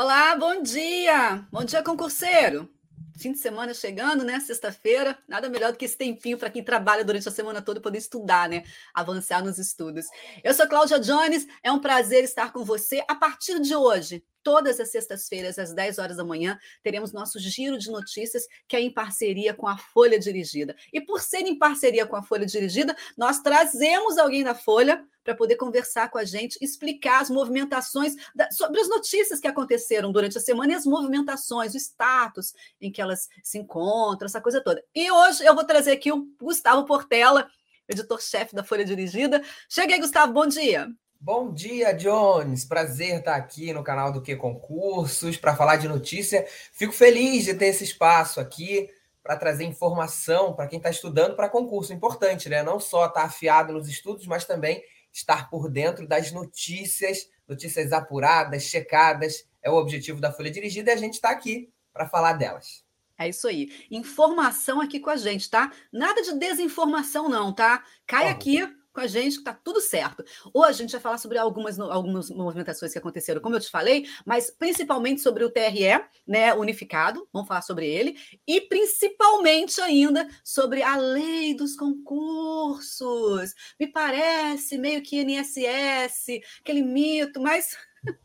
Olá, bom dia! Bom dia, concurseiro! Fim de semana chegando, né? Sexta-feira, nada melhor do que esse tempinho para quem trabalha durante a semana toda poder estudar, né? Avançar nos estudos. Eu sou Cláudia Jones, é um prazer estar com você a partir de hoje. Todas as sextas-feiras, às 10 horas da manhã, teremos nosso giro de notícias, que é em parceria com a Folha Dirigida. E por ser em parceria com a Folha Dirigida, nós trazemos alguém da Folha para poder conversar com a gente, explicar as movimentações, da, sobre as notícias que aconteceram durante a semana e as movimentações, o status em que elas se encontram, essa coisa toda. E hoje eu vou trazer aqui o Gustavo Portela, editor-chefe da Folha Dirigida. Cheguei, Gustavo, bom dia. Bom dia, Jones. Prazer estar aqui no canal do Que Concursos para falar de notícia. Fico feliz de ter esse espaço aqui para trazer informação para quem está estudando para concurso. Importante, né? Não só estar tá afiado nos estudos, mas também estar por dentro das notícias, notícias apuradas, checadas. É o objetivo da Folha Dirigida e a gente está aqui para falar delas. É isso aí. Informação aqui com a gente, tá? Nada de desinformação, não, tá? Cai aqui com a gente que está tudo certo. Hoje a gente vai falar sobre algumas, algumas movimentações que aconteceram, como eu te falei, mas principalmente sobre o TRE, né, unificado, vamos falar sobre ele, e principalmente ainda sobre a lei dos concursos. Me parece meio que INSS, aquele mito, mas,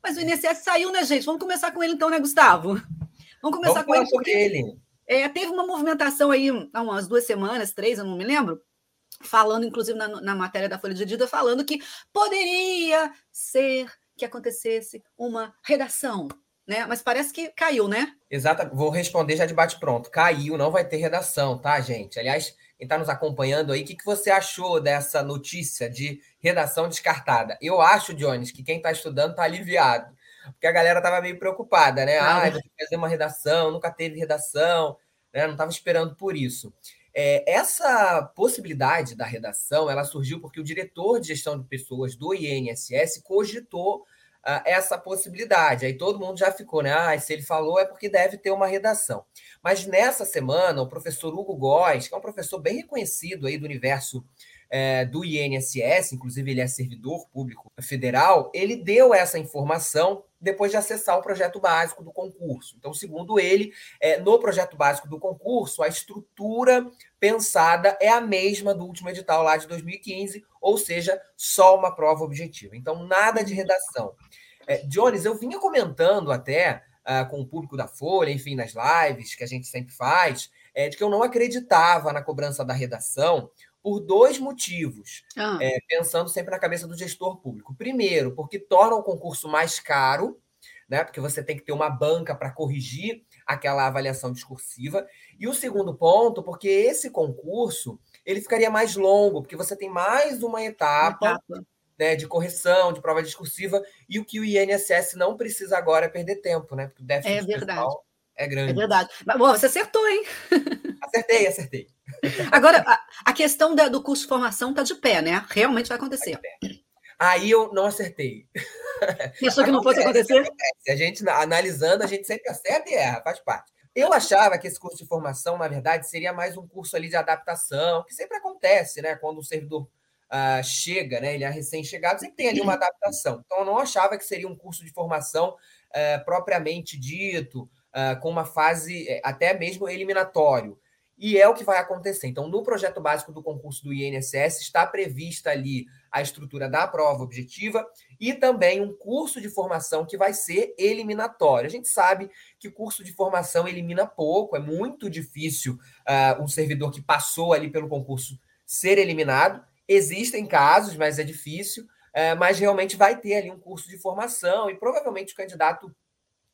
mas o INSS saiu, né, gente? Vamos começar com ele então, né, Gustavo? Vamos começar Vamos com ele. Porque, ele. É, teve uma movimentação aí há umas duas semanas, três, eu não me lembro, falando, inclusive, na, na matéria da Folha de Dida, falando que poderia ser que acontecesse uma redação, né? Mas parece que caiu, né? Exato, vou responder já de bate-pronto. Caiu, não vai ter redação, tá, gente? Aliás, quem está nos acompanhando aí, o que, que você achou dessa notícia de redação descartada? Eu acho, Jones, que quem está estudando está aliviado. Porque a galera estava meio preocupada, né? Ah, vou fazer uma redação, nunca teve redação, né? Não estava esperando por isso. É, essa possibilidade da redação ela surgiu porque o diretor de gestão de pessoas do INSS cogitou uh, essa possibilidade. Aí todo mundo já ficou, né? Ah, se ele falou é porque deve ter uma redação. Mas nessa semana, o professor Hugo Góes, que é um professor bem reconhecido aí do universo é, do INSS, inclusive ele é servidor público federal, ele deu essa informação depois de acessar o projeto básico do concurso. Então, segundo ele, é, no projeto básico do concurso, a estrutura pensada é a mesma do último edital lá de 2015, ou seja, só uma prova objetiva. Então, nada de redação. É, Jones, eu vinha comentando até uh, com o público da Folha, enfim, nas lives que a gente sempre faz, é, de que eu não acreditava na cobrança da redação, por dois motivos, ah. é, pensando sempre na cabeça do gestor público. Primeiro, porque torna o concurso mais caro, né? Porque você tem que ter uma banca para corrigir aquela avaliação discursiva. E o segundo ponto, porque esse concurso ele ficaria mais longo, porque você tem mais uma etapa, etapa. Né, de correção, de prova discursiva, e o que o INSS não precisa agora é perder tempo, né? Porque o déficit é verdade. É grande. É verdade. Mas, bom, você acertou, hein? Acertei, acertei. Agora, a, a questão da, do curso de formação está de pé, né? Realmente vai acontecer. Aí eu não acertei. Pensou que não fosse acontecer? Acontece. A gente, analisando, a gente sempre acerta e erra, faz parte. Eu achava que esse curso de formação, na verdade, seria mais um curso ali de adaptação, que sempre acontece, né? Quando o servidor uh, chega, né? Ele é recém-chegado, sempre tem ali uma adaptação. Então, eu não achava que seria um curso de formação uh, propriamente dito, uh, com uma fase eh, até mesmo eliminatório. E é o que vai acontecer. Então, no projeto básico do concurso do INSS, está prevista ali a estrutura da prova objetiva e também um curso de formação que vai ser eliminatório. A gente sabe que curso de formação elimina pouco, é muito difícil uh, um servidor que passou ali pelo concurso ser eliminado. Existem casos, mas é difícil. Uh, mas realmente vai ter ali um curso de formação e provavelmente o candidato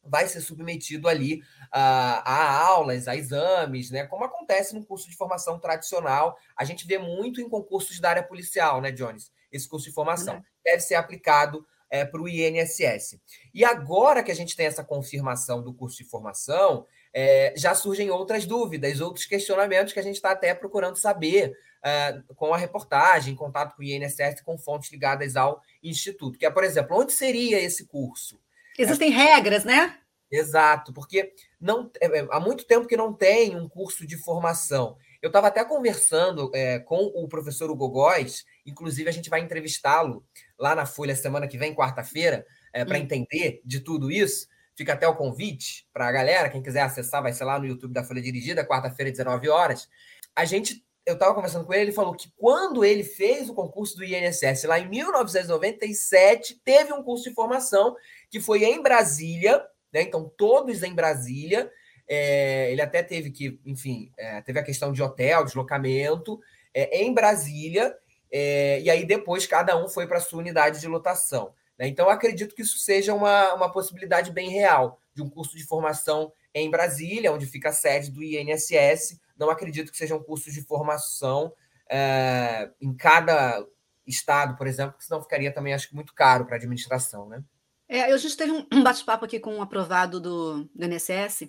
vai ser submetido ali a, a, aulas, a exames, né? Como acontece no curso de formação tradicional. A gente vê muito em concursos da área policial, né, Jones? Esse curso de formação. Deve ser aplicado é, para o INSS. E agora que a gente tem essa confirmação do curso de formação, é, já surgem outras dúvidas, outros questionamentos que a gente está até procurando saber é, com a reportagem, em contato com o INSS, com fontes ligadas ao Instituto. Que é, por exemplo, onde seria esse curso? Existem regras, né? Exato, porque não é, é, há muito tempo que não tem um curso de formação. Eu estava até conversando é, com o professor Hugo Góes, inclusive a gente vai entrevistá-lo lá na Folha semana que vem, quarta-feira, é, para hum. entender de tudo isso. fica até o convite para a galera, quem quiser acessar, vai ser lá no YouTube da Folha Dirigida, quarta-feira, 19 horas. A gente, eu estava conversando com ele, ele falou que quando ele fez o concurso do INSS lá em 1997, teve um curso de formação que foi em Brasília, né? Então, todos em Brasília. É, ele até teve que, enfim, é, teve a questão de hotel, deslocamento, é, em Brasília, é, e aí depois cada um foi para sua unidade de lotação. Né? Então, acredito que isso seja uma, uma possibilidade bem real de um curso de formação em Brasília, onde fica a sede do INSS. Não acredito que sejam cursos de formação é, em cada estado, por exemplo, porque senão ficaria também, acho que, muito caro para a administração, né? É, a gente teve um bate-papo aqui com um aprovado do, do INSS,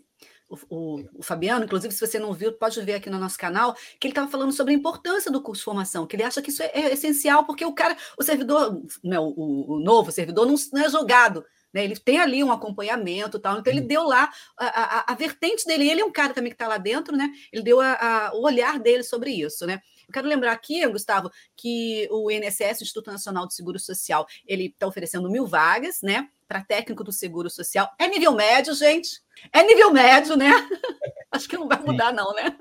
o, o, o, Fabiano, inclusive, se você não viu, pode ver aqui no nosso canal, que ele estava falando sobre a importância do curso de formação, que ele acha que isso é, é essencial, porque o cara, o servidor, né, o, o, novo servidor, não, não é jogado. Né, ele tem ali um acompanhamento tal, então ele deu lá a, a, a vertente dele, ele é um cara também que está lá dentro, né? Ele deu a, o olhar dele sobre isso, né? Eu quero lembrar aqui, Gustavo, que o INSS, Instituto Nacional de Seguro Social, ele está oferecendo mil vagas, né? Para técnico do Seguro Social. É nível médio, gente. É nível médio, né? Acho que não vai mudar, não, né?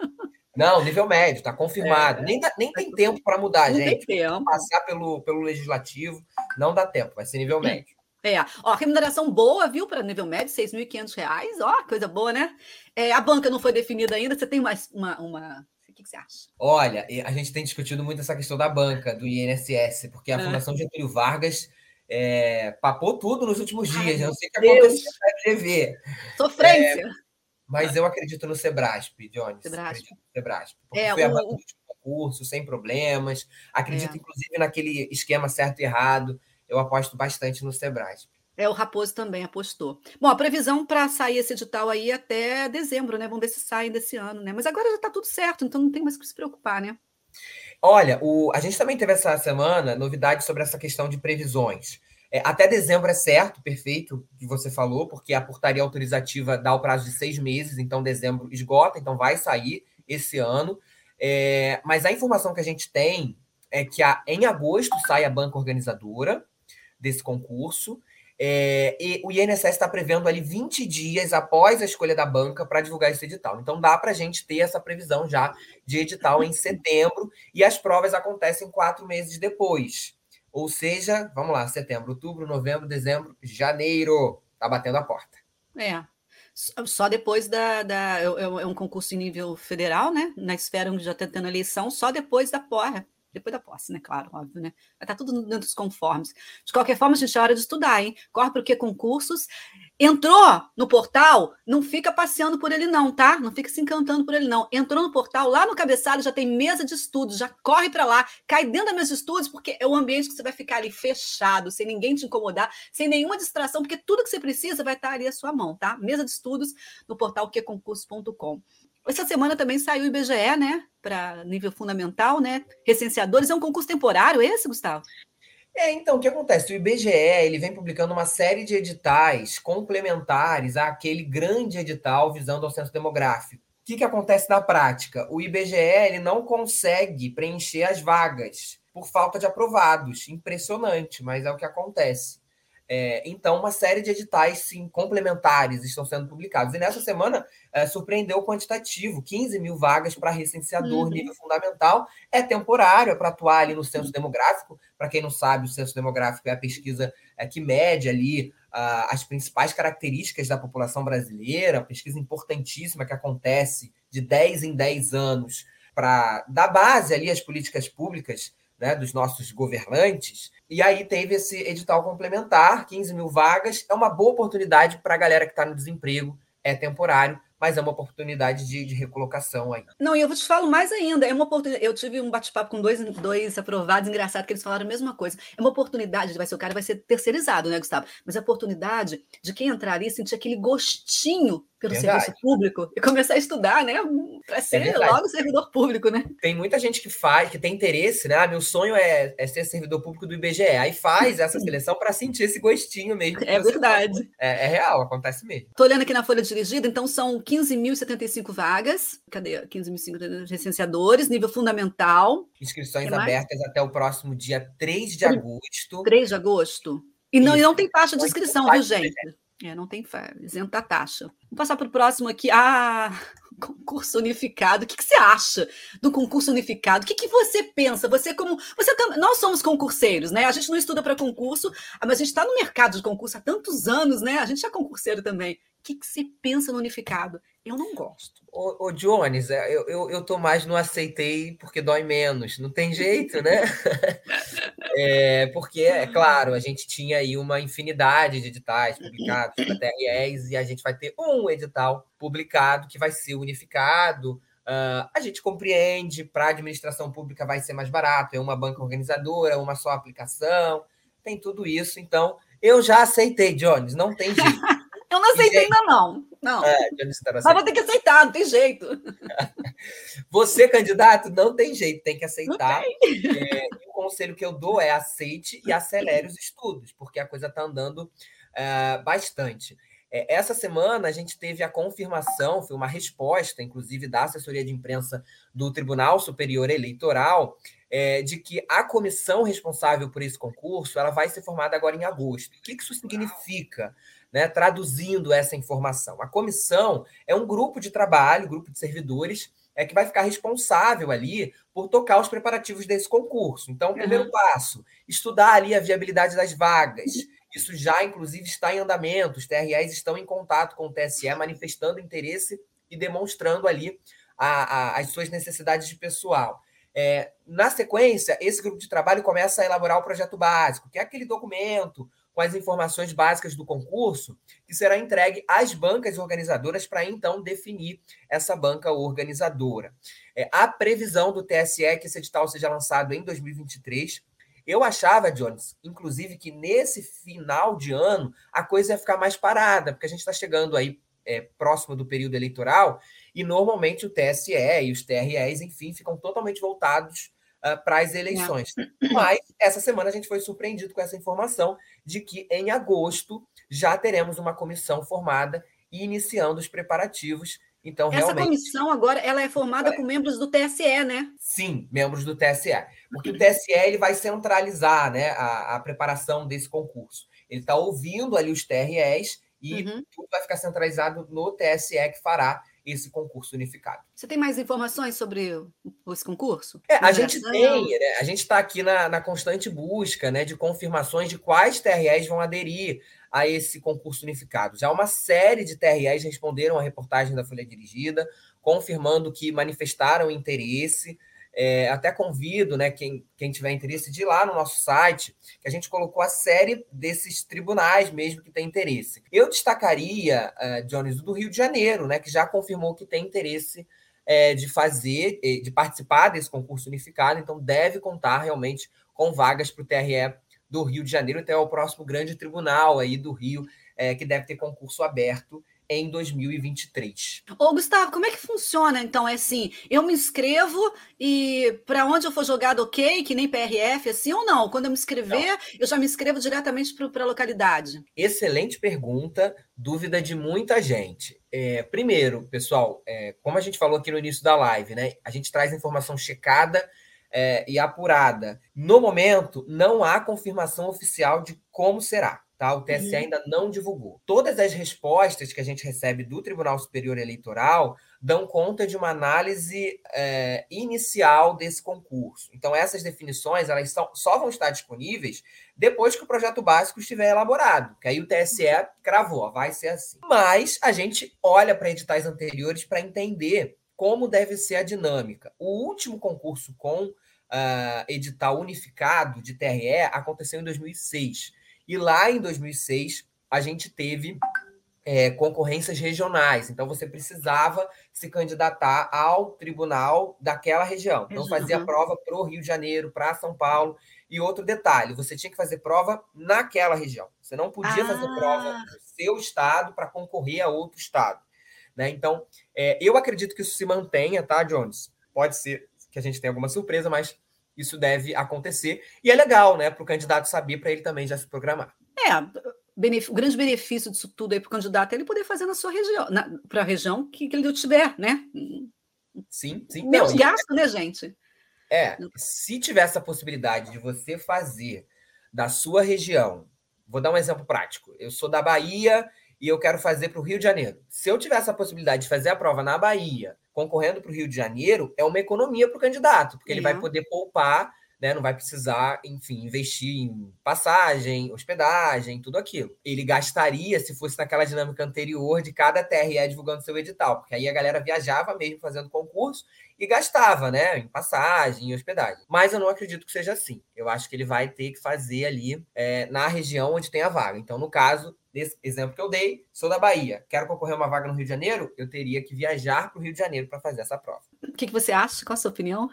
Não, nível médio, está confirmado. É, nem, dá, nem tem tempo para mudar, não gente. Tem tempo. Passar pelo, pelo legislativo, não dá tempo, vai ser nível médio. É, ó, remuneração boa, viu, para nível médio, R$ 6.500, ó, coisa boa, né? É, a banca não foi definida ainda, você tem mais uma, uma que, que você acha? Olha, a gente tem discutido muito essa questão da banca, do INSS, porque a é. Fundação Getúlio Vargas é, papou tudo nos últimos dias. Ai, eu não sei o que aconteceu na TV. Sofrência. É, mas eu acredito no Sebrasp, Johnny. Sebrasp. No Sebrasp. Porque é, foi o... concurso, sem problemas. Acredito, é. inclusive, naquele esquema certo e errado. Eu aposto bastante no Sebrasp. É, o Raposo também apostou. Bom, a previsão para sair esse edital aí até dezembro, né? Vamos ver se sai desse ano, né? Mas agora já está tudo certo, então não tem mais que se preocupar, né? Olha, o, a gente também teve essa semana novidades sobre essa questão de previsões. É, até dezembro é certo, perfeito, que você falou, porque a portaria autorizativa dá o prazo de seis meses, então dezembro esgota, então vai sair esse ano. É, mas a informação que a gente tem é que a, em agosto sai a banca organizadora desse concurso. É, e o INSS está prevendo ali 20 dias após a escolha da banca para divulgar esse edital. Então dá para a gente ter essa previsão já de edital em setembro e as provas acontecem quatro meses depois. Ou seja, vamos lá, setembro, outubro, novembro, dezembro, janeiro. Tá batendo a porta. É. Só depois da. da é, é, é um concurso em nível federal, né? Na esfera onde já está tendo eleição, só depois da porra depois da posse, né? Claro, óbvio, né? Estar tá tudo dentro dos conformes. De qualquer forma, a gente é hora de estudar, hein? Corre para o que concursos. Entrou no portal, não fica passeando por ele, não, tá? Não fica se encantando por ele, não. Entrou no portal, lá no cabeçalho já tem mesa de estudos, já corre para lá, cai dentro da mesa de estudos, porque é o ambiente que você vai ficar ali fechado, sem ninguém te incomodar, sem nenhuma distração, porque tudo que você precisa vai estar ali à sua mão, tá? Mesa de estudos no portal queconcurso.com. Essa semana também saiu o IBGE, né? Para nível fundamental, né? Recenseadores. É um concurso temporário esse, Gustavo? É, então, o que acontece? O IBGE ele vem publicando uma série de editais complementares àquele grande edital visando ao censo demográfico. O que, que acontece na prática? O IBGE ele não consegue preencher as vagas por falta de aprovados. Impressionante, mas é o que acontece. É, então, uma série de editais sim, complementares estão sendo publicados. E nessa semana é, surpreendeu o quantitativo: 15 mil vagas para recenseador uhum. nível fundamental. É temporário, é para atuar ali no censo demográfico. Para quem não sabe, o censo demográfico é a pesquisa é, que mede ali uh, as principais características da população brasileira, pesquisa importantíssima que acontece de 10 em 10 anos para dar base ali às políticas públicas né, dos nossos governantes. E aí teve esse edital complementar, 15 mil vagas. É uma boa oportunidade para a galera que está no desemprego, é temporário, mas é uma oportunidade de, de, recolocação aí. Não, e eu te falo mais ainda, é uma oportunidade. Eu tive um bate-papo com dois, dois aprovados, engraçado, que eles falaram a mesma coisa. É uma oportunidade, vai ser o cara vai ser terceirizado, né, Gustavo? Mas a oportunidade de quem entrar ali sentir aquele gostinho pelo verdade. serviço público e começar a estudar, né? Para ser é logo servidor público, né? Tem muita gente que faz, que tem interesse, né? Ah, meu sonho é, é ser servidor público do IBGE. Aí faz essa seleção para sentir esse gostinho mesmo. É verdade. É, é, real, acontece mesmo. Estou olhando aqui na folha dirigida, então são 15.075 vagas. Cadê? 15.050 recenseadores, nível fundamental. Inscrições abertas até o próximo dia 3 de agosto. 3 de agosto. E não, e não tem taxa de inscrição, viu, gente? É, não tem fé, isento da taxa. Vou passar para o próximo aqui. Ah, concurso unificado. O que, que, você acha do concurso unificado? O que, que você pensa? Você como você nós somos concurseiros, né? A gente não estuda para concurso, mas a gente está no mercado de concurso há tantos anos, né? A gente é concurseiro também. O que, que você pensa no unificado? Eu não gosto. Ô, ô Jones, é, eu, eu, eu tô mais no aceitei porque dói menos. Não tem jeito, né? é, porque, é claro, a gente tinha aí uma infinidade de editais publicados para TREs e a gente vai ter um edital publicado que vai ser unificado. Uh, a gente compreende, para a administração pública vai ser mais barato, é uma banca organizadora, uma só aplicação, tem tudo isso. Então, eu já aceitei, Jones, não tem jeito. Eu não aceitei ainda, não. Não. É, Mas vou ter que aceitar, não tem jeito. Você, candidato, não tem jeito, tem que aceitar. É, o conselho que eu dou é aceite e acelere os estudos, porque a coisa está andando é, bastante. É, essa semana a gente teve a confirmação, foi uma resposta, inclusive, da assessoria de imprensa do Tribunal Superior Eleitoral, é, de que a comissão responsável por esse concurso ela vai ser formada agora em agosto. O que isso significa? Né, traduzindo essa informação. A comissão é um grupo de trabalho, grupo de servidores, é que vai ficar responsável ali por tocar os preparativos desse concurso. Então, o primeiro uhum. passo, estudar ali a viabilidade das vagas. Isso já, inclusive, está em andamento. Os TREs estão em contato com o TSE, manifestando interesse e demonstrando ali a, a, as suas necessidades de pessoal. É, na sequência, esse grupo de trabalho começa a elaborar o projeto básico, que é aquele documento com as informações básicas do concurso, que será entregue às bancas organizadoras para então definir essa banca organizadora. É, a previsão do TSE é que esse edital seja lançado em 2023. Eu achava, Jones, inclusive, que nesse final de ano a coisa ia ficar mais parada, porque a gente está chegando aí é, próximo do período eleitoral e normalmente o TSE e os TREs, enfim, ficam totalmente voltados uh, para as eleições. Mas essa semana a gente foi surpreendido com essa informação de que em agosto já teremos uma comissão formada e iniciando os preparativos. Então, essa realmente... comissão agora ela é formada é. com membros do TSE, né? Sim, membros do TSE. Porque o TSE ele vai centralizar né, a, a preparação desse concurso. Ele está ouvindo ali os TREs e uhum. tudo vai ficar centralizado no TSE que fará esse concurso unificado. Você tem mais informações sobre esse concurso? É, a gente tem, né? a gente está aqui na, na, constante busca né, de confirmações de quais TREs vão aderir a esse concurso unificado. Já uma série de TREs responderam à reportagem da Folha Dirigida, confirmando que manifestaram interesse. É, até convido né, quem, quem tiver interesse de ir lá no nosso site, que a gente colocou a série desses tribunais mesmo que tem interesse. Eu destacaria, uh, Jones, do Rio de Janeiro, né, que já confirmou que tem interesse é, de fazer, de participar desse concurso unificado, então deve contar realmente com vagas para o TRE do Rio de Janeiro, até o próximo grande tribunal aí do Rio, é, que deve ter concurso aberto em 2023. Ô, Gustavo, como é que funciona então? É assim, eu me inscrevo e para onde eu for jogado, ok, que nem PRF, assim ou não? Quando eu me inscrever, não. eu já me inscrevo diretamente para a localidade? Excelente pergunta, dúvida de muita gente. É, primeiro, pessoal, é, como a gente falou aqui no início da live, né? A gente traz informação checada é, e apurada. No momento, não há confirmação oficial de como será. Tá? O TSE uhum. ainda não divulgou. Todas as respostas que a gente recebe do Tribunal Superior Eleitoral dão conta de uma análise é, inicial desse concurso. Então, essas definições elas são, só vão estar disponíveis depois que o projeto básico estiver elaborado, que aí o TSE cravou, vai ser assim. Mas a gente olha para editais anteriores para entender como deve ser a dinâmica. O último concurso com uh, edital unificado de TRE aconteceu em 2006. E lá em 2006, a gente teve é, concorrências regionais. Então, você precisava se candidatar ao tribunal daquela região. Então, fazia uhum. prova para o Rio de Janeiro, para São Paulo. E outro detalhe, você tinha que fazer prova naquela região. Você não podia ah. fazer prova no seu estado para concorrer a outro estado. Né? Então, é, eu acredito que isso se mantenha, tá, Jones? Pode ser que a gente tenha alguma surpresa, mas isso deve acontecer. E é legal, né, para o candidato saber, para ele também já se programar. É, o grande benefício disso tudo aí para o candidato é ele poder fazer na sua região, para a região que, que ele tiver, né? Sim, sim. Menos Não, gasto, né, gente? É, se tiver essa possibilidade de você fazer da sua região, vou dar um exemplo prático. Eu sou da Bahia e eu quero fazer para o Rio de Janeiro. Se eu tivesse a possibilidade de fazer a prova na Bahia, concorrendo para o Rio de Janeiro, é uma economia para o candidato, porque é. ele vai poder poupar né? Não vai precisar, enfim, investir em passagem, hospedagem, tudo aquilo. Ele gastaria se fosse naquela dinâmica anterior de cada TRE divulgando seu edital, porque aí a galera viajava mesmo fazendo concurso e gastava, né, em passagem, em hospedagem. Mas eu não acredito que seja assim. Eu acho que ele vai ter que fazer ali é, na região onde tem a vaga. Então, no caso, nesse exemplo que eu dei, sou da Bahia, quero concorrer a uma vaga no Rio de Janeiro, eu teria que viajar para o Rio de Janeiro para fazer essa prova. O que, que você acha? Qual a sua opinião?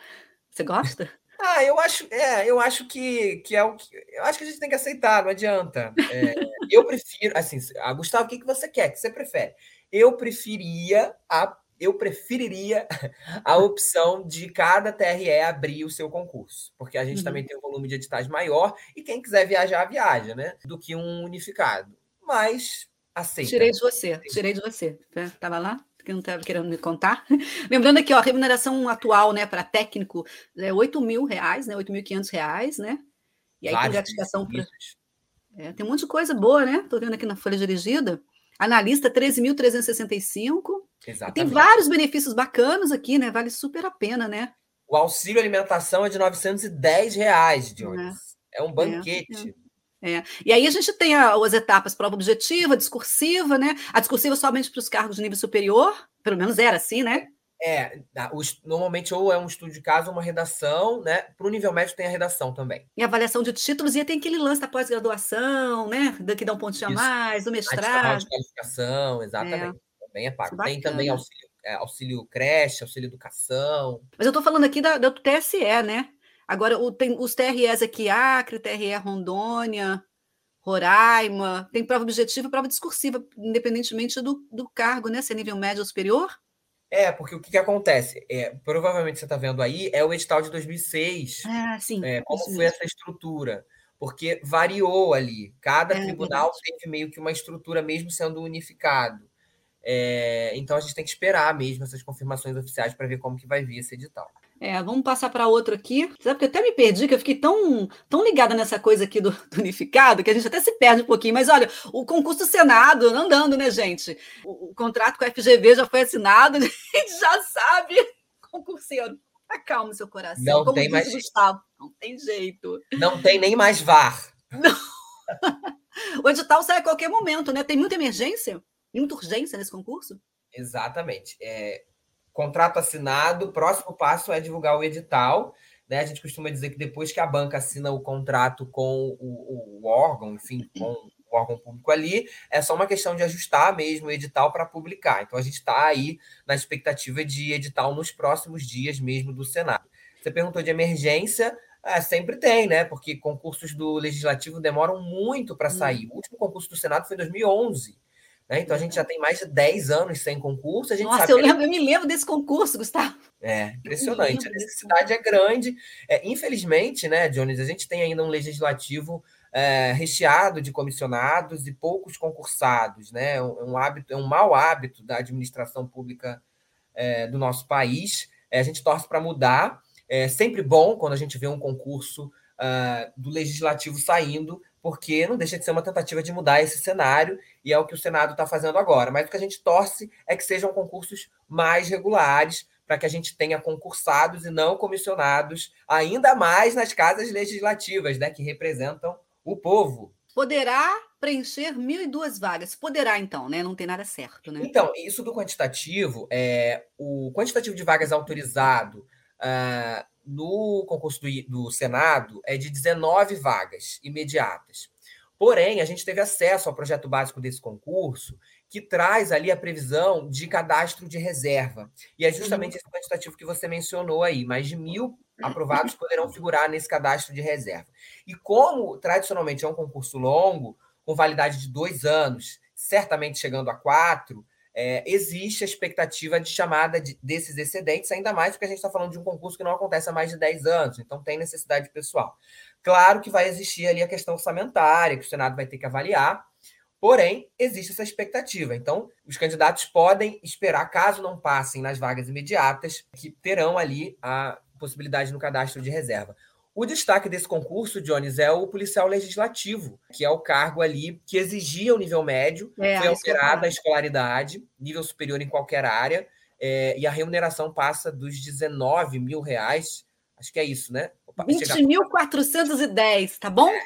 Você gosta? Ah, eu acho, é, eu acho que, que é o que. Eu acho que a gente tem que aceitar, não adianta. É, eu prefiro, assim, a ah, Gustavo, o que, que você quer? O que você prefere? Eu preferia a. Eu preferiria a opção de cada TRE abrir o seu concurso, porque a gente uhum. também tem um volume de editais maior e quem quiser viajar, viaja, né? Do que um unificado. Mas aceita. Tirei de você, tirei de você. Tava lá? Que não estava querendo me contar. Lembrando aqui, ó, a remuneração atual, né, para técnico é 8 mil reais, né, 8.500 reais, né? E aí Vários tem gratificação para... É, tem um monte de coisa boa, né? Estou vendo aqui na folha dirigida. Analista 13.365. Exatamente. Tem vários benefícios bacanas aqui, né? Vale super a pena, né? O auxílio alimentação é de 910 reais, Jones. É, é um banquete. É, é. E aí a gente tem a, as etapas prova objetiva, discursiva, né? A discursiva somente para os cargos de nível superior, pelo menos era assim, né? É, normalmente ou é um estudo de caso ou uma redação, né? Para o nível médio tem a redação também. E avaliação de títulos, e tem aquele lance da pós-graduação, né? Que dá um pontinho a mais, do mestrado. De qualificação, exatamente. É. Também é pago. Tem também auxílio, é, auxílio creche, auxílio educação. Mas eu estou falando aqui da, do TSE, né? Agora, o, tem os TREs aqui, Acre, TRE Rondônia, Roraima, tem prova objetiva e prova discursiva, independentemente do, do cargo, né? Se é nível médio ou superior? É, porque o que, que acontece? É, provavelmente você está vendo aí, é o edital de 2006. Ah, sim. É, como foi essa estrutura? Porque variou ali. Cada é, tribunal teve meio que uma estrutura, mesmo sendo unificado. É, então a gente tem que esperar mesmo essas confirmações oficiais para ver como que vai vir esse edital. É, vamos passar para outro aqui. Sabe que eu até me perdi, que eu fiquei tão, tão ligada nessa coisa aqui do, do, unificado, que a gente até se perde um pouquinho. Mas olha, o concurso do Senado, não dando, né, gente? O, o contrato com a FGV já foi assinado, a gente já sabe. Concurseiro, acalma seu coração. Não Como tem mais Gustavo, não tem jeito. Não tem nem mais VAR. Não. o edital sai a qualquer momento, né? Tem muita emergência, muita urgência nesse concurso? Exatamente. É, contrato assinado, o próximo passo é divulgar o edital. Né? A gente costuma dizer que depois que a banca assina o contrato com o, o órgão, enfim, com o órgão público ali, é só uma questão de ajustar mesmo o edital para publicar. Então a gente está aí na expectativa de edital nos próximos dias mesmo do Senado. Você perguntou de emergência, é, sempre tem, né? Porque concursos do Legislativo demoram muito para sair. O último concurso do Senado foi em 2011. Né? Então a gente já tem mais de 10 anos sem concurso. A gente Nossa, eu, lembro, eu me lembro desse concurso, Gustavo. É, impressionante. A necessidade é grande. É, infelizmente, né, Jones, a gente tem ainda um legislativo é, recheado de comissionados e poucos concursados. Né? É um hábito, é um mau hábito da administração pública é, do nosso país. É, a gente torce para mudar. É sempre bom quando a gente vê um concurso uh, do legislativo saindo, porque não deixa de ser uma tentativa de mudar esse cenário, e é o que o Senado está fazendo agora. Mas o que a gente torce é que sejam concursos mais regulares, para que a gente tenha concursados e não comissionados, ainda mais nas casas legislativas, né, que representam o povo. Poderá preencher 1.002 vagas. Poderá, então, né? Não tem nada certo, né? Então, isso do quantitativo, é, o quantitativo de vagas autorizado uh, no concurso do, do Senado é de 19 vagas imediatas. Porém, a gente teve acesso ao projeto básico desse concurso, que traz ali a previsão de cadastro de reserva. E é justamente esse quantitativo que você mencionou aí. Mais de mil aprovados poderão figurar nesse cadastro de reserva. E como tradicionalmente é um concurso longo, com validade de dois anos, certamente chegando a quatro, é, existe a expectativa de chamada de, desses excedentes, ainda mais porque a gente está falando de um concurso que não acontece há mais de 10 anos, então tem necessidade pessoal. Claro que vai existir ali a questão orçamentária, que o Senado vai ter que avaliar, porém, existe essa expectativa. Então, os candidatos podem esperar, caso não passem nas vagas imediatas, que terão ali a possibilidade no cadastro de reserva. O destaque desse concurso, Jones, é o policial legislativo, que é o cargo ali que exigia o nível médio, é, foi alterada a escolaridade, nível superior em qualquer área, é, e a remuneração passa dos 19 mil reais, acho que é isso, né? 20.410, tá bom? É,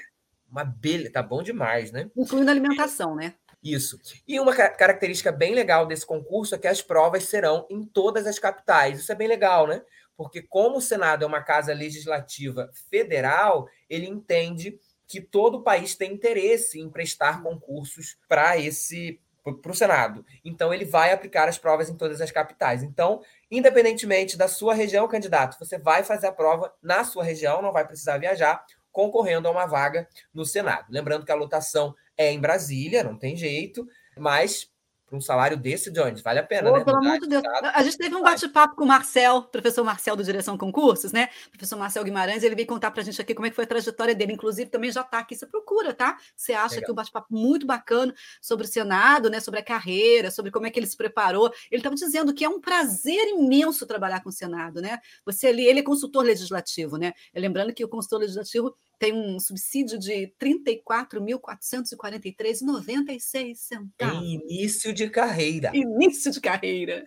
uma beleza, tá bom demais, né? Incluindo alimentação, né? Isso. E uma característica bem legal desse concurso é que as provas serão em todas as capitais. Isso é bem legal, né? Porque, como o Senado é uma casa legislativa federal, ele entende que todo o país tem interesse em prestar concursos para esse para o Senado. Então, ele vai aplicar as provas em todas as capitais. Então, independentemente da sua região, candidato, você vai fazer a prova na sua região, não vai precisar viajar, concorrendo a uma vaga no Senado. Lembrando que a lotação é em Brasília, não tem jeito, mas para um salário desse, Jones, vale a pena, né? Pelo amor de Deus. A gente teve um bate-papo com o Marcel, professor Marcel do Direção Concursos, né? Professor Marcel Guimarães, ele veio contar para a gente aqui como é que foi a trajetória dele. Inclusive, também já está aqui, você procura, tá? Você acha Legal. que um bate-papo muito bacana sobre o Senado, né? Sobre a carreira, sobre como é que ele se preparou. Ele estava dizendo que é um prazer imenso trabalhar com o Senado, né? Você ali, ele é consultor legislativo, né? Lembrando que o consultor legislativo tem um subsídio de R$ 34.443,96 centavos. Início de carreira. Início de carreira.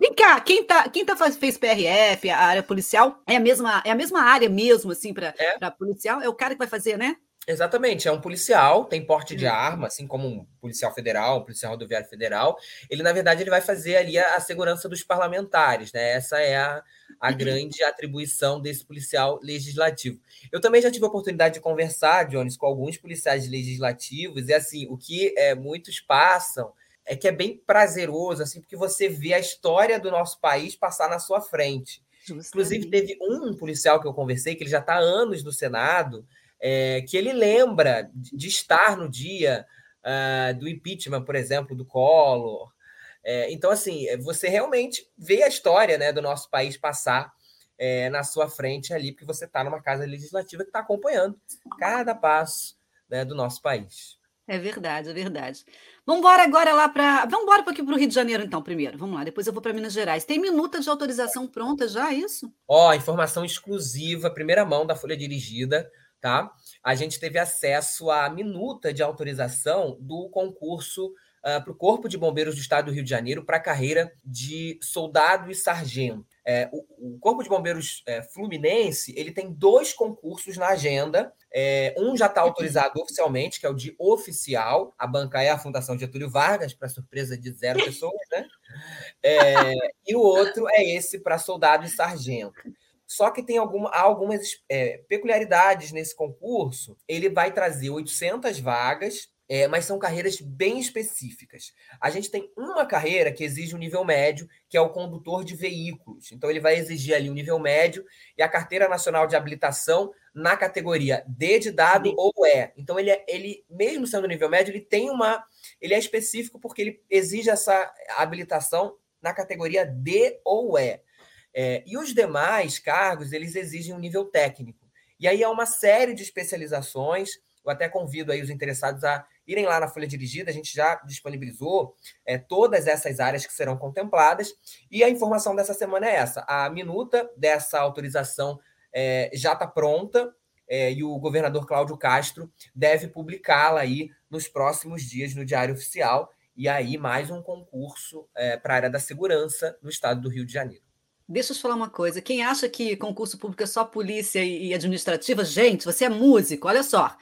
Vem cá, quem tá, quem tá faz, fez PRF, a área policial, é a mesma, é a mesma área mesmo, assim, para é. policial? É o cara que vai fazer, né? Exatamente, é um policial, tem porte de arma, assim como um policial federal, um policial rodoviário federal. Ele, na verdade, ele vai fazer ali a, a segurança dos parlamentares, né? Essa é a, a uhum. grande atribuição desse policial legislativo. Eu também já tive a oportunidade de conversar, Jones, com alguns policiais legislativos, e assim, o que é, muitos passam é que é bem prazeroso, assim, porque você vê a história do nosso país passar na sua frente. Justamente. Inclusive, teve um policial que eu conversei, que ele já está há anos no Senado, é, que ele lembra de estar no dia uh, do impeachment, por exemplo, do Collor. É, então, assim, você realmente vê a história né, do nosso país passar é, na sua frente ali, porque você está numa casa legislativa que está acompanhando cada passo né, do nosso país. É verdade, é verdade. Vamos embora agora lá para. Vamos embora aqui para o Rio de Janeiro, então, primeiro. Vamos lá, depois eu vou para Minas Gerais. Tem minuta de autorização pronta já, é isso? Ó, oh, informação exclusiva, primeira mão da Folha Dirigida tá? A gente teve acesso à minuta de autorização do concurso uh, ah, para o Corpo de Bombeiros do Estado do Rio de Janeiro para a carreira de soldado e sargento. É, o, o, Corpo de Bombeiros é, Fluminense ele tem dois concursos na agenda. É, um já está autorizado oficialmente, que é o de oficial. A banca é a Fundação Getúlio Vargas, para surpresa de zero pessoas, né? É, e o outro é esse para soldado e sargento. Só que tem alguma, algumas é, peculiaridades nesse concurso. Ele vai trazer 800 vagas, é, mas são carreiras bem específicas. A gente tem uma carreira que exige um nível médio, que é o condutor de veículos. Então, ele vai exigir ali um nível médio e a Carteira Nacional de Habilitação na categoria D de dado Sim. ou E. Então, ele, é, ele, mesmo sendo nível médio, ele tem uma. Ele é específico porque ele exige essa habilitação na categoria D ou E. É, e os demais cargos, eles exigem um nível técnico. E aí há uma série de especializações. Eu até convido aí os interessados a irem lá na folha dirigida, a gente já disponibilizou é, todas essas áreas que serão contempladas. E a informação dessa semana é essa: a minuta dessa autorização é, já está pronta. É, e o governador Cláudio Castro deve publicá-la aí nos próximos dias no Diário Oficial. E aí, mais um concurso é, para a área da segurança no estado do Rio de Janeiro. Deixa eu te falar uma coisa. Quem acha que concurso público é só polícia e administrativa, gente, você é músico, olha só.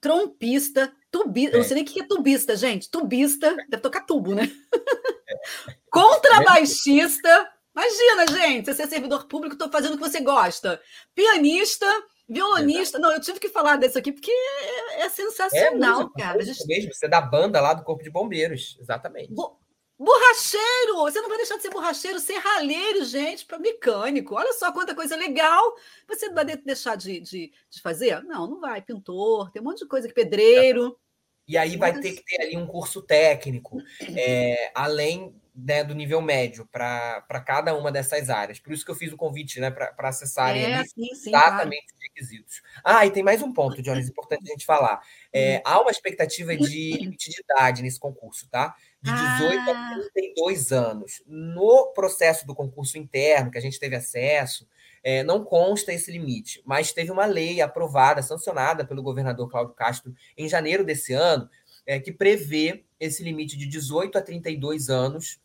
Trompista, tubista, é. não sei nem o que é tubista, gente. Tubista, deve tocar tubo, né? É. Contrabaixista, imagina, gente, você é servidor público, estou fazendo o que você gosta. Pianista, violonista. Não, eu tive que falar desse aqui porque é, é sensacional, é, cara. Gente... mesmo, você é da banda lá do Corpo de Bombeiros, exatamente. Bo Borracheiro! Você não vai deixar de ser borracheiro, serralheiro, gente, para mecânico. Olha só quanta coisa legal. Você vai deixar de, de, de, fazer? Não, não vai. Pintor, tem um monte de coisa aqui, pedreiro. E aí vai ter que ter ali um curso técnico, é, além né, do nível médio, para cada uma dessas áreas. Por isso que eu fiz o convite né, para acessarem é, sim, sim, exatamente claro. os requisitos. Ah, e tem mais um ponto, Jones, importante a gente falar. É, há uma expectativa de idade nesse concurso, tá? De 18 ah. a 32 anos. No processo do concurso interno, que a gente teve acesso, é, não consta esse limite, mas teve uma lei aprovada, sancionada pelo governador Cláudio Castro em janeiro desse ano, é, que prevê esse limite de 18 a 32 anos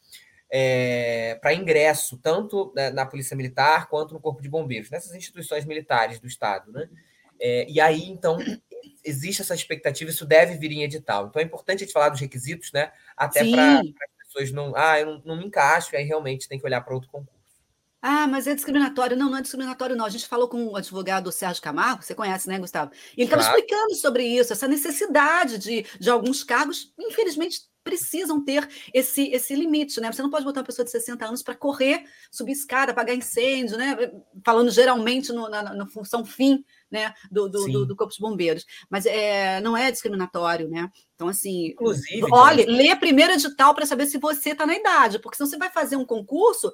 é, para ingresso, tanto na, na, Polícia Militar quanto no Corpo de Bombeiros, nessas instituições militares do Estado. Né? É, e aí, então, existe essa expectativa, isso deve vir em edital. Então é importante a gente falar dos requisitos, né? Até para as pessoas não. Ah, eu não, não me encaixo, e aí realmente tem que olhar para outro concurso. Ah, mas é discriminatório. Não, não é discriminatório, não. A gente falou com o advogado Sérgio Camargo, você conhece, né, Gustavo? E ele estava claro. explicando sobre isso, essa necessidade de, de alguns cargos, infelizmente, precisam ter esse, esse limite, né? Você não pode botar uma pessoa de 60 anos para correr, subir escada, apagar incêndio, né? Falando geralmente no, na, na, função fim né, do, do, do, do, Corpo de Bombeiros. Mas é, não é discriminatório, né? Então, assim, Inclusive, olha, então... lê a primeira edital para saber se você está na idade, porque senão você vai fazer um concurso,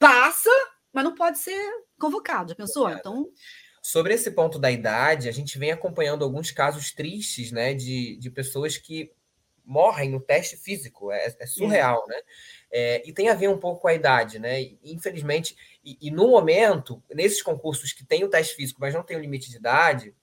passa, mas não pode ser convocado, já pensou? Então. Sobre esse ponto da idade, a gente vem acompanhando alguns casos tristes, né, de, de pessoas que morrem no teste físico, é, é surreal, né? É, e tem a ver um pouco com a idade, né? infelizmente, e, e, no momento, nesses concursos que tem o teste físico, mas não tem o limite de idade,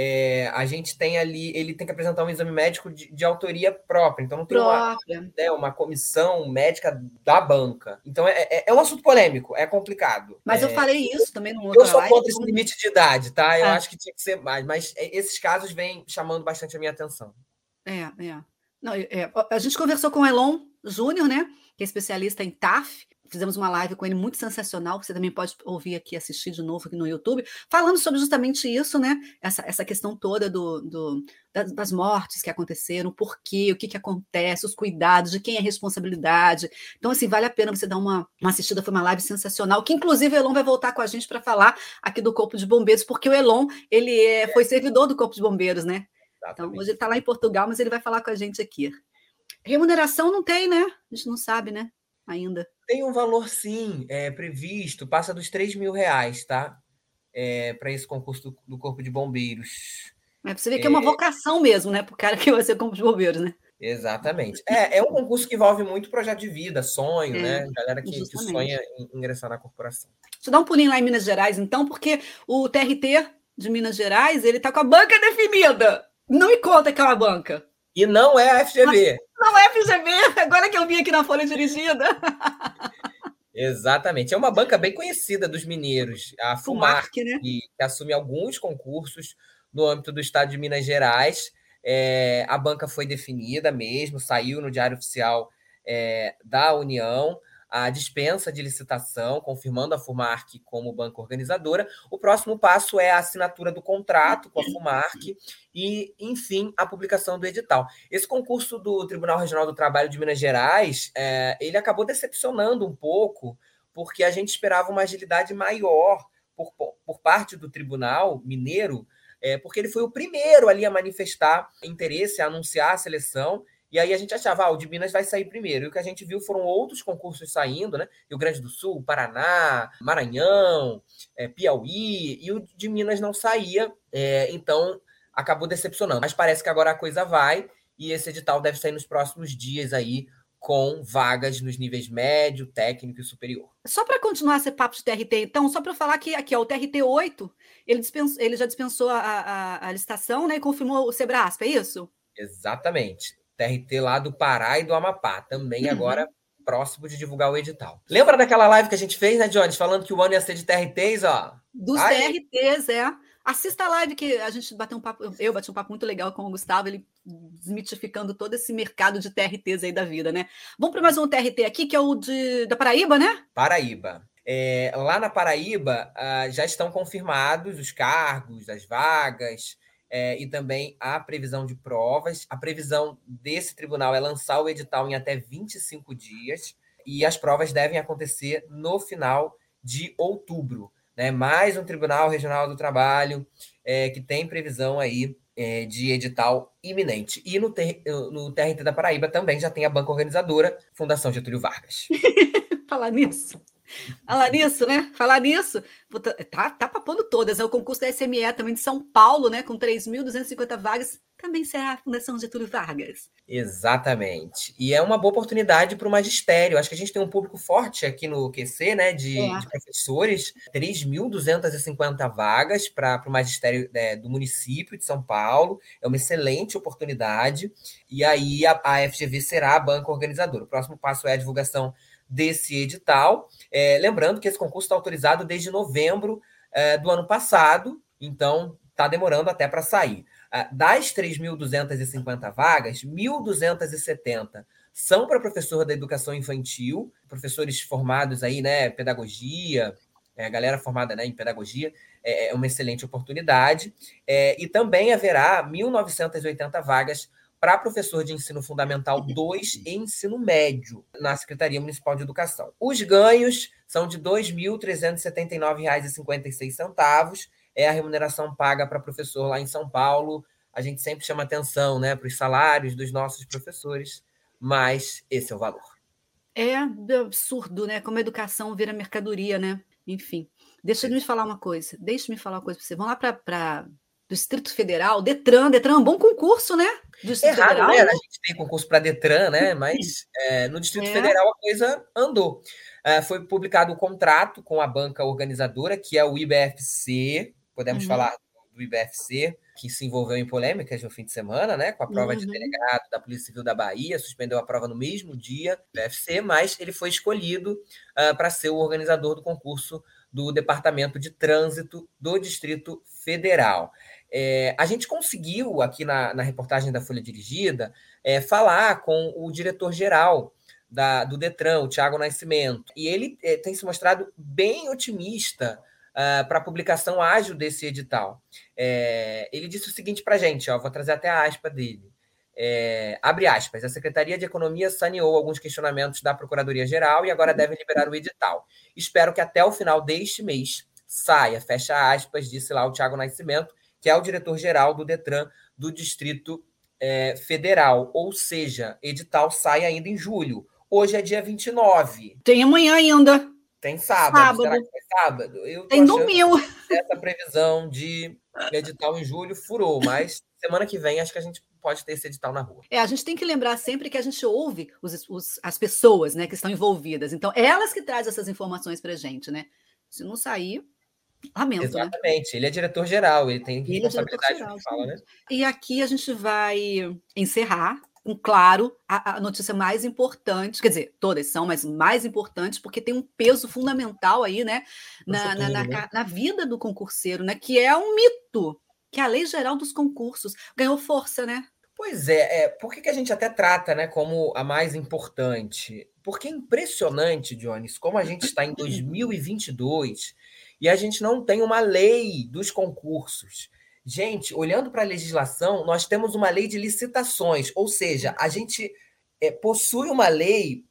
é, a gente tem ali, ele tem que apresentar um exame médico de, de autoria própria, então não tem uma, né, uma, comissão médica da banca. Então é, é, é, um assunto polêmico, é complicado. Mas eu é, falei isso também no outro Eu sou contra esse limite de idade, tá? Eu é. acho que tinha que ser mais, mas esses casos vêm chamando bastante a minha atenção. É, é. Não, é, a gente conversou com o Elon Júnior, né? Que é especialista em TAF, fizemos uma live com ele muito sensacional, que você também pode ouvir aqui, assistir de novo aqui no YouTube, falando sobre justamente isso, né? Essa, essa questão toda do, do das, das, mortes que aconteceram, por quê, o que, que acontece, os cuidados, de quem é a responsabilidade. Então, assim, vale a pena você dar uma, uma assistida, foi uma live sensacional, que inclusive o Elon vai voltar com a gente para falar aqui do Corpo de Bombeiros, porque o Elon, ele é, foi servidor do Corpo de Bombeiros, né? Então, hoje ele está lá em Portugal, mas ele vai falar com a gente aqui. Remuneração não tem, né? A gente não sabe, né? Ainda. Tem um valor, sim, é, previsto, passa dos 3 mil reais, tá? É, para esse concurso do, do, Corpo de Bombeiros. É, você vê que é uma vocação mesmo, né? Para o cara que vai ser Corpo de Bombeiros, né? Exatamente. É, é um concurso que envolve muito projeto de vida, sonho, é, né? Galera que, que, sonha em ingressar na corporação. Deixa eu dar um pulinho lá em Minas Gerais, então, porque o TRT de Minas Gerais, ele está com a banca definida. Não me conta que é banca. E não é a FGV. Não é a FGV, agora que eu vim aqui na Folha Dirigida. Exatamente. É uma banca bem conhecida dos mineiros, a FUMARC, né? que, que assume alguns concursos no âmbito do estado de Minas Gerais. É, a banca foi definida mesmo, saiu no Diário Oficial é, da União a dispensa de licitação, confirmando a FUMARC como banca organizadora. O próximo passo é a assinatura do contrato com a FUMARC e, enfim, a publicação do edital. Esse concurso do Tribunal Regional do Trabalho de Minas Gerais, é, ele acabou decepcionando um pouco, porque a gente esperava uma agilidade maior por, por parte do Tribunal Mineiro, é, porque ele foi o primeiro ali a manifestar interesse, a anunciar a seleção, e aí a gente achava, ah, o de Minas vai sair primeiro. E o que a gente viu foram outros concursos saindo, né? Rio Grande do Sul, Paraná, Maranhão, é, Piauí, e o de Minas não saía. É, então acabou decepcionando. Mas parece que agora a coisa vai, e esse edital deve sair nos próximos dias aí, com vagas nos níveis médio, técnico e superior. Só para continuar esse papo de TRT, então, só para falar que aqui, ó, o TRT 8, ele, dispensou, ele já dispensou a, a, a licitação né, e confirmou o Sebrasp, é isso? Exatamente. TRT lá do Pará e do Amapá, também uhum. agora próximo de divulgar o edital. Lembra daquela live que a gente fez, né, Jones? Falando que o ano ia ser de TRTs, ó. Dos Aí... TRTs, é. Assista a live que a gente bateu um papo, eu bati um papo muito legal com o Gustavo, ele desmitificando todo esse mercado de TRTs aí da vida, né? Vamos para mais um TRT aqui, que é o de, da Paraíba, né? Paraíba. É, lá na Paraíba ah, já estão confirmados os cargos, as vagas, é, e também a previsão de provas. A previsão desse tribunal é lançar o edital em até 25 dias, e as provas devem acontecer no final de outubro. Né? Mais um Tribunal Regional do Trabalho é, que tem previsão aí é, de edital iminente. E no, ter, no TRT da Paraíba também já tem a banca organizadora, Fundação Getúlio Vargas. Falar nisso. Falar nisso, né? Falar nisso, tá, tá papando todas. É o concurso da SME também de São Paulo, né? Com 3.250 vagas. também será a Fundação Getúlio Vargas. Exatamente. E é uma boa oportunidade para o magistério. Acho que a gente tem um público forte aqui no QC, né, de, é. de professores. 3.250 vagas para o magistério é, do município de São Paulo. É uma excelente oportunidade. E aí a, a FGV será a banca organizadora. O próximo passo é a divulgação desse edital. É, lembrando que esse concurso está autorizado desde novembro é, do ano passado, então está demorando até para sair. Ah, das 3.250 vagas, 1.270 são para professor da educação infantil, professores formados aí, né, pedagogia, é, galera formada né, em pedagogia, é, é uma excelente oportunidade. É, e também haverá 1.980 vagas para professor de ensino fundamental 2 e ensino médio na Secretaria Municipal de Educação. Os ganhos são de R$ 2.379,56 é a remuneração paga para professor lá em São Paulo. A gente sempre chama atenção né, para os salários dos nossos professores, mas esse é o valor. É absurdo, né? Como a educação vira mercadoria, né? Enfim. Deixa eu me falar uma coisa. Deixa eu me falar uma coisa para você. Vamos lá para do Distrito Federal, Detran, Detran é um bom concurso, né? Distrito é raro, Federal. né? A gente tem concurso para Detran, né? Mas é, no Distrito é. Federal a coisa andou. É, foi publicado o um contrato com a banca organizadora, que é o IBFC, Podemos uhum. falar do IBFC, que se envolveu em polêmicas no fim de semana, né? Com a prova uhum. de delegado da Polícia Civil da Bahia, suspendeu a prova no mesmo dia do IBFC, mas ele foi escolhido uh, para ser o organizador do concurso do Departamento de Trânsito do Distrito Federal. É, a gente conseguiu, aqui na, na reportagem da Folha Dirigida, é, falar com o diretor-geral do Detran, o Tiago Nascimento, e ele é, tem se mostrado bem otimista uh, ah, para a publicação ágil desse edital. É, ele disse o seguinte para a gente, ó, vou trazer até a aspa dele. É, abre aspas, a Secretaria de Economia saneou alguns questionamentos da Procuradoria-Geral e agora deve liberar o edital. Espero que até o final deste mês saia, fecha aspas, disse lá o Tiago Nascimento, que é o diretor-geral do Detran do Distrito é, Federal. Ou seja, edital sai ainda em julho. Hoje é dia 29. Tem amanhã ainda. Tem sábado. sábado. Será que foi sábado? Eu Tem domingo. Essa previsão de edital em julho furou, mas semana que vem acho que a gente pode ter esse edital na rua. É, a gente tem que lembrar sempre que a gente ouve os, os, as pessoas né, que estão envolvidas. Então, elas que trazem essas informações para a gente, né? Se não sair, lamento. Né? Exatamente. Né? Ele é diretor-geral, ele tem ele é responsabilidade fala, né? E aqui a gente vai encerrar com, claro, a, a, notícia mais importante, quer dizer, todas são, mas mais importantes, porque tem um peso fundamental aí, né, na, na, na, né? na, vida do concurseiro, né, que é um mito, que é a lei geral dos concursos ganhou força, né? Pois é, é por que, que a gente até trata, né, como a mais importante? Porque é impressionante, Jones, como a gente está em 2022 e a gente não tem uma lei dos concursos. Gente, olhando para a legislação, nós temos uma lei de licitações, ou seja, a gente é, possui uma lei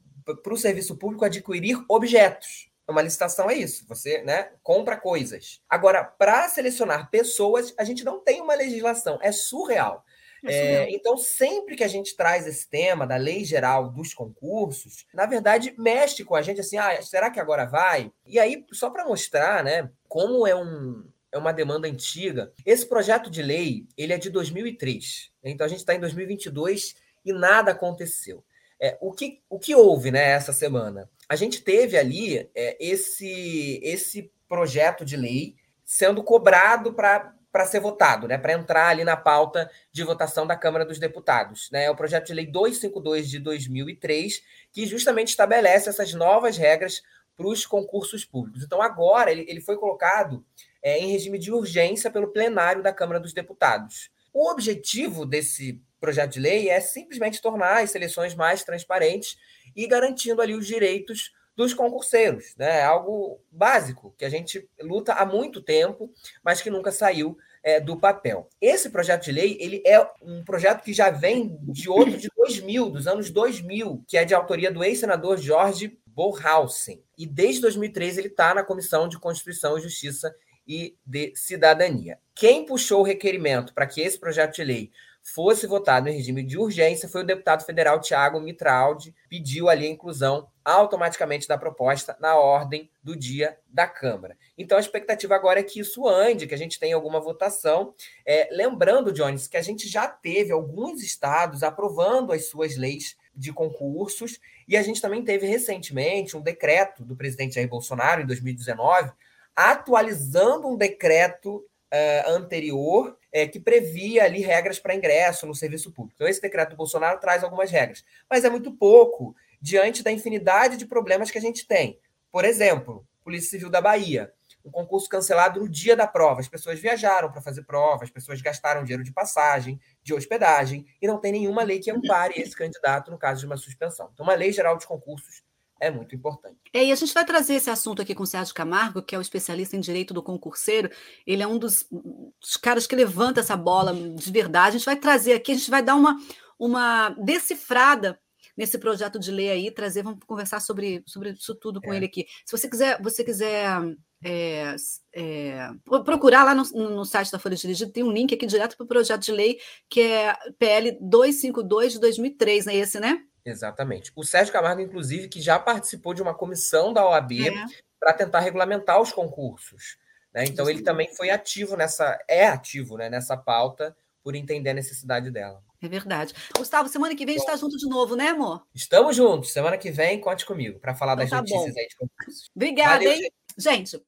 para o serviço público adquirir objetos. Uma licitação é isso, você né, compra coisas. Agora, para selecionar pessoas, a gente não tem uma legislação, é surreal. É, então, sempre que a gente traz esse tema da lei geral dos concursos, na verdade, mexe com a gente assim, ah, será que agora vai? E aí, só para mostrar né, como é um, é uma demanda antiga. Esse projeto de lei, ele é de 2003. Então a gente está em 2022 e nada aconteceu. É, o, que, o que houve né, essa semana? A gente teve ali é, esse, esse projeto de lei sendo cobrado para para ser votado, né, para entrar ali na pauta de votação da Câmara dos Deputados. Né? É o projeto de lei 252 de 2003, que justamente estabelece essas novas regras para os concursos públicos. Então, agora, ele, ele foi colocado é, em regime de urgência pelo plenário da Câmara dos Deputados. O objetivo desse projeto de lei é simplesmente tornar as seleções mais transparentes e garantindo ali os direitos dos concurseiros, né? É algo básico que a gente luta há muito tempo, mas que nunca saiu é, do papel. Esse projeto de lei ele é um projeto que já vem de outro de 2000, dos anos 2000, que é de autoria do ex-senador Jorge Borhausen. E desde 2013 ele está na Comissão de Constituição e Justiça e de cidadania. Quem puxou o requerimento para que esse projeto de lei fosse votado em regime de urgência, foi o deputado federal Tiago Mitraldi, pediu ali a inclusão automaticamente da proposta na ordem do dia da Câmara. Então a expectativa agora é que isso ande, que a gente tenha alguma votação. É, lembrando, Jones, que a gente já teve alguns estados aprovando as suas leis de concursos, e a gente também teve recentemente um decreto do presidente Jair Bolsonaro, em 2019, atualizando um decreto uh, anterior é, que previa ali regras para ingresso no serviço público. Então, esse decreto do Bolsonaro traz algumas regras, mas é muito pouco diante da infinidade de problemas que a gente tem. Por exemplo, Polícia Civil da Bahia, um concurso cancelado no dia da prova. As pessoas viajaram para fazer prova, as pessoas gastaram dinheiro de passagem, de hospedagem, e não tem nenhuma lei que ampare esse candidato no caso de uma suspensão. Então, uma lei geral de concursos é muito importante. É, e a gente vai trazer esse assunto aqui com o Sérgio Camargo, que é o especialista em direito do concurseiro. Ele é um dos, dos, caras que levanta essa bola de verdade. A gente vai trazer aqui, a gente vai dar uma, uma decifrada nesse projeto de lei aí, trazer, vamos conversar sobre, sobre isso tudo com é. ele aqui. Se você quiser, você quiser é, é, procurar lá no, no, site da Folha Dirigida, tem um link aqui direto para o projeto de lei, que é PL 252 de 2003, não é esse, né? Exatamente. O Sérgio Camargo, inclusive, que já participou de uma comissão da OAB é. para tentar regulamentar os concursos. Né? Então, ele também foi ativo nessa, é ativo né, nessa pauta por entender a necessidade dela. É verdade. Gustavo, semana que vem a gente está junto de novo, né, amor? Estamos juntos. Semana que vem, conte comigo para falar então, das tá notícias bom. aí de concursos. Obrigada, Valeu, hein? Gente. gente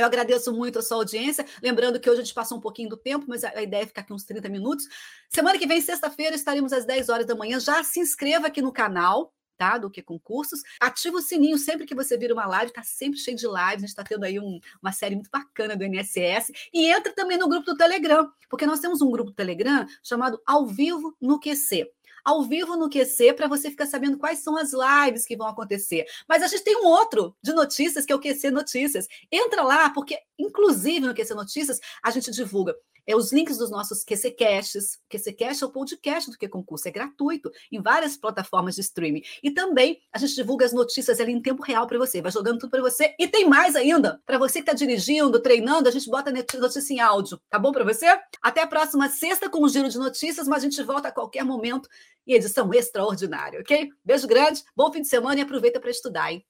eu agradeço muito a sua audiência. Lembrando que hoje a gente passou um pouquinho do tempo, mas a ideia é ficar aqui uns 30 minutos. Semana que vem, sexta-feira, estaremos às 10 horas da manhã. Já se inscreva aqui no canal. Tá, do que concursos. Ativa o sininho sempre que você vir uma live, tá sempre cheio de lives. A gente está tendo aí um, uma série muito bacana do NSS. E entra também no grupo do Telegram, porque nós temos um grupo do Telegram chamado Ao Vivo no QC ao vivo no QC para você ficar sabendo quais são as lives que vão acontecer. Mas a gente tem um outro de notícias que é o QC Notícias. Entra lá, porque inclusive no QC Notícias a gente divulga é os links dos nossos QCcasts. QCcast é o podcast do que concurso, é gratuito em várias plataformas de streaming. E também a gente divulga as notícias ali em tempo real para você, vai jogando tudo para você. E tem mais ainda, para você que está dirigindo, treinando, a gente bota notícia em áudio, tá bom para você? Até a próxima sexta com um giro de notícias, mas a gente volta a qualquer momento e edição extraordinária, ok? Beijo grande, bom fim de semana e aproveita para estudar, hein?